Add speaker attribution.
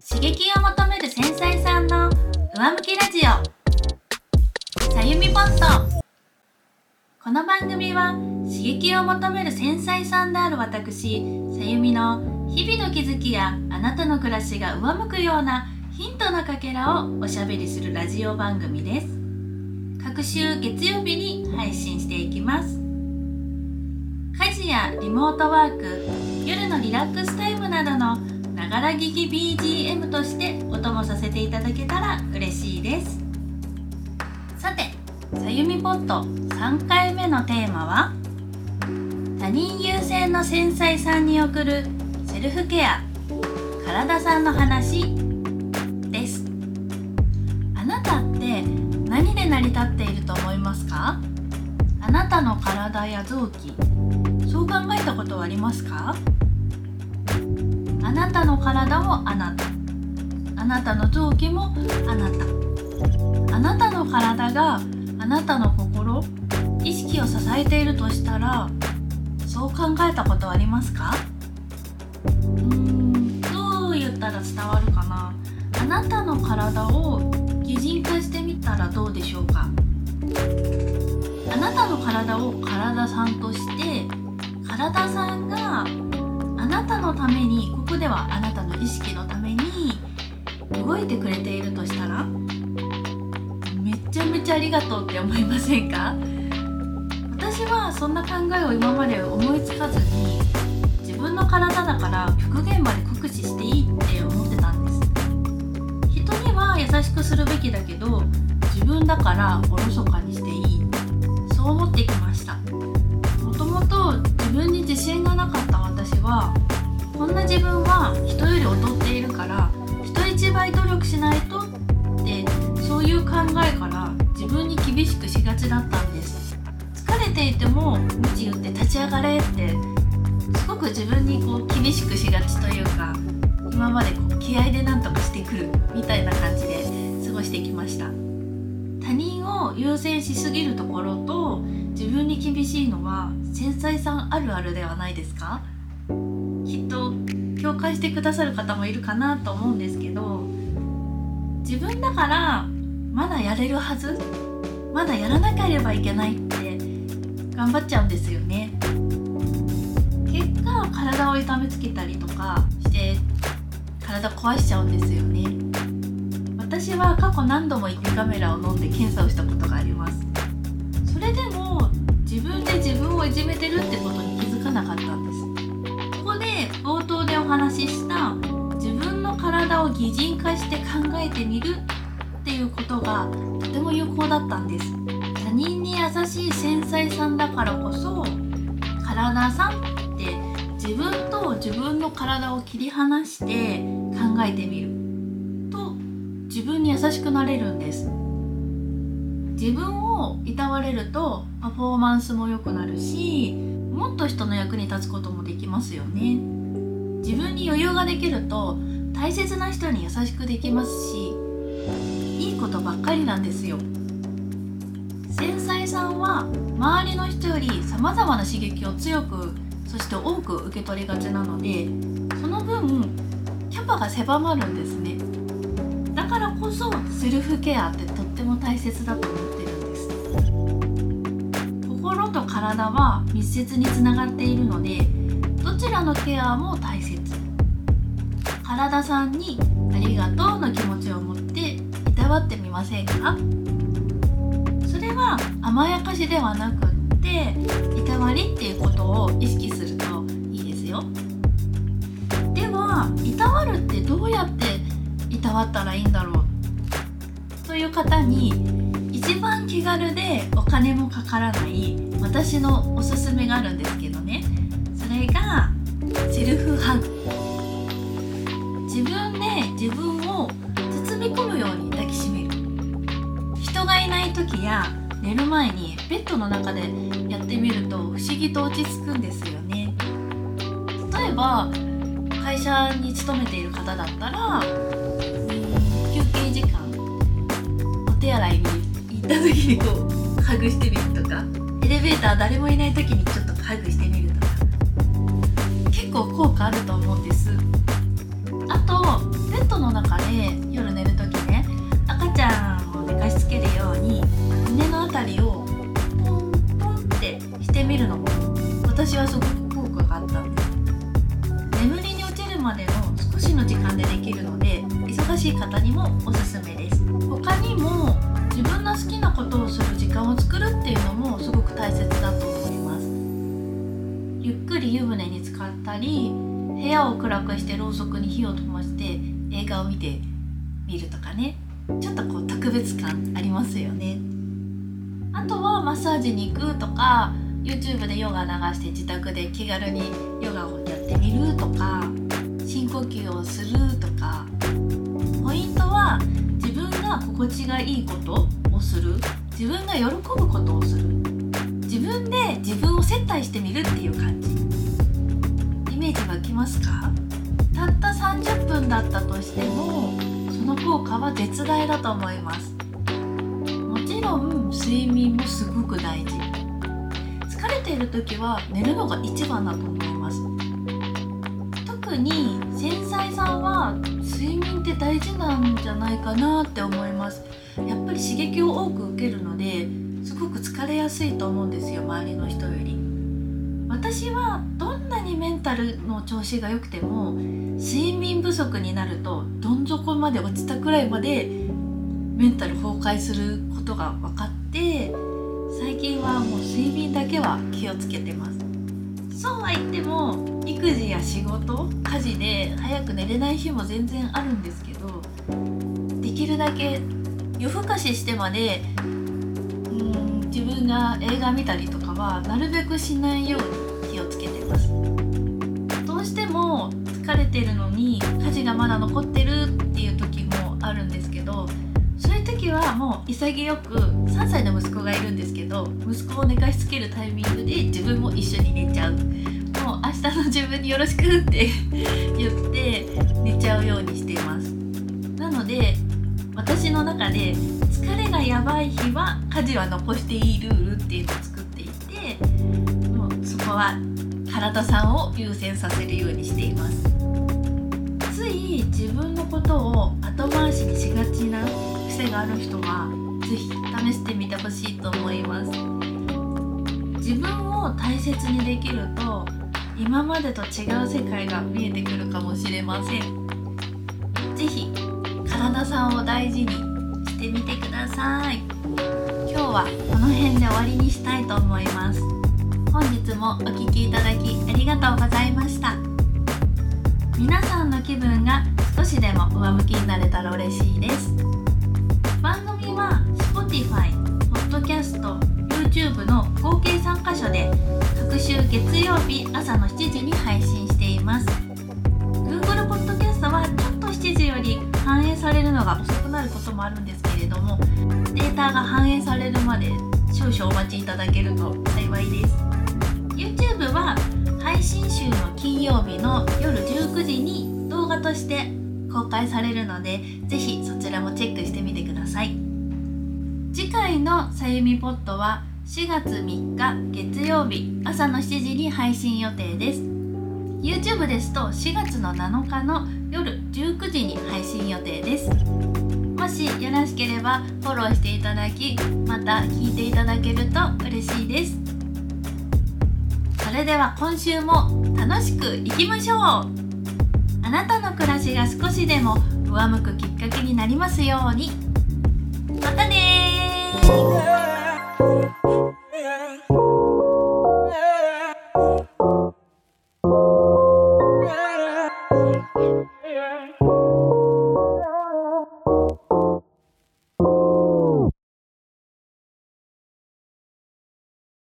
Speaker 1: 刺激を求める繊細さんの上向きラジオ。さゆみポットこの番組は刺激を求める繊細さんである私さゆみの日々の気づきやあなたの暮らしが上向くようなヒントのかけらをおしゃべりするラジオ番組です。各週月曜日に配信していきます。家事やリモートワーク夜のリラックスタイムなどのながら聞き BGM としてお供させていただけたら嬉しいです。さてさゆみポット3回目のテーマは他人優先の繊細さんに送るセルフケア体さんの話です。あなたって何で成り立っていると思いますか？あなたの体や臓器そう考えたことはありますか？あなたの体もあなた。あなたの臓器もあなた。あなたの体があなたの心意識を支えているとしたらそう考えたことはありますか？うーんどう言ったら伝わるかな？あなたの体を擬人化してみたらどうでしょうか？あなたの体を体さんとして体さんがあなたのためにではあなたの意識のために動いてくれているとしたらめちゃめちゃありがとうって思いませんか？私はそんな考えを今まで思いつかずに自分の体だから極限まで酷使していいって思ってたんです。人には優しくするべきだけど自分だからおろそ考えから自分に厳しくしがちだったんです。疲れていても鞭打って立ち上がれってすごく自分にこう厳しくしがちというか今までこう気合で何とかしてくるみたいな感じで過ごしてきました。他人を優先しすぎるところと自分に厳しいのは繊細さんあるあるではないですか？きっと共感してくださる方もいるかなと思うんですけど自分だからまだやれるはず？まだやらなければいけないって頑張っちゃうんですよね。結果体を痛めつけたりとかして体壊しちゃうんですよね。私は過去何度も胃カメラを飲んで検査をしたことがあります。それでも自分で自分をいじめてるってことに気づかなかったんです。ここで冒頭でお話しした自分の体を擬人化して考えてみることがとても有効だったんです。他人に優しい繊細さんだからこそ体さんって自分と自分の体を切り離して考えてみる。と自分に優しくなれるんです。自分をいたわれるとパフォーマンスも良くなるしもっと人の役に立つこともできますよね。自分に余裕ができると大切な人に優しくできますしいいことばっかりなんですよ。繊細さんは周りの人より様々な刺激を強くそして多く受け取りがちなのでその分キャパが狭まるんですね。だからこそセルフケアってとっても大切だと思ってるんです。心と体は密接につながっているのでどちらのケアも大切。体さんにありがとうの気持ちを持ってわってみませんか？それは甘やかしではなくっていたわりっていうことを意識するといいですよ。ではいたわるってどうやっていたわったらいいんだろう？という方に一番気軽でお金もかからない私のおすすめがあるんですけどね。それがセルフハグ。自分で自分時や寝る前にベッドの中でやってみると不思議と落ち着くんですよね。例えば会社に勤めている方だったら休憩時間お手洗いに行った時にこうハグしてみるとかエレベーター誰もいない時にちょっとハグしてみるとか結構効果あると思うんです。あとベッドの中でたりをポンポンってしてみるのも私はすごく効果があったんです。眠りに落ちるまでの少しの時間でできるので忙しい方にもおすすめです。他にも自分の好きなことをする時間を作るっていうのもすごく大切だと思います。ゆっくり湯船に浸かったり部屋を暗くしてろうそくに火を灯して映画を見てみるとかね。ちょっとこう特別感ありますよね。とはマッサージに行くとか YouTube でヨガ流して自宅で気軽にヨガをやってみるとか深呼吸をするとか。ポイントは自分が心地がいいことをする。自分が喜ぶことをする。自分で自分を接待してみるっていう感じ。イメージ湧きますか？たった30分だったとしてもその効果は絶大だと思います。ろん睡眠もすごく大事。疲れている時は寝るのが一番だと思います。特に繊細さんは睡眠って大事なんじゃないかなって思います。やっぱり刺激を多く受けるのですごく疲れやすいと思うんですよ周りの人より。私はどんなにメンタルの調子が良くても睡眠不足になるとどん底まで落ちたくらいまでメンタル崩壊することが分かって最近はもう睡眠だけは気をつけてます。そうは言っても育児や仕事家事で早く寝れない日も全然あるんですけどできるだけ夜更かししてまでうん自分が映画見たりとかはなるべくしないように気をつけてます。どうしても疲れてるのに家事がまだ残ってるっていう時もあるんですけど時はもう潔く3歳の息子がいるんですけど息子を寝かしつけるタイミングで自分も一緒に寝ちゃう。もう明日の自分によろしくって 言って寝ちゃうようにしています。なので私の中で疲れがやばい日は家事は残していいルールっていうのを作っていてもうそこは体さんを優先させるようにしています。つい自分のことを後回しにしがちな癖がある人は是非試してみてほしいと思います。自分を大切にできると今までと違う世界が見えてくるかもしれません。是非体さんを大事にしてみてください。今日はこの辺で終わりにしたいと思います。本日もお聴きいただきありがとうございました。皆さんの気分が少しでも上向きになれたら嬉しいです。番組は Spotify、Podcast、YouTube の合計3カ所で各週月曜日朝の7時に配信しています。Google Podcast はちょっと7時より反映されるのが遅くなることもあるんですけれどもデータが反映されるまで少々お待ちいただけると幸いです。YouTube は配信週の金曜日の夜19時に動画として公開されるのでぜひそちらもチェックしてみてください。次回のさゆみポットは4月3日月曜日朝の7時に配信予定です。YouTube ですと4月の7日の夜19時に配信予定です。もしよろしければフォローしていただきまた聞いていただけると嬉しいです。それでは今週も楽しくいきましょう。あなたの暮らしが少しでも上向くきっかけになりますように。またね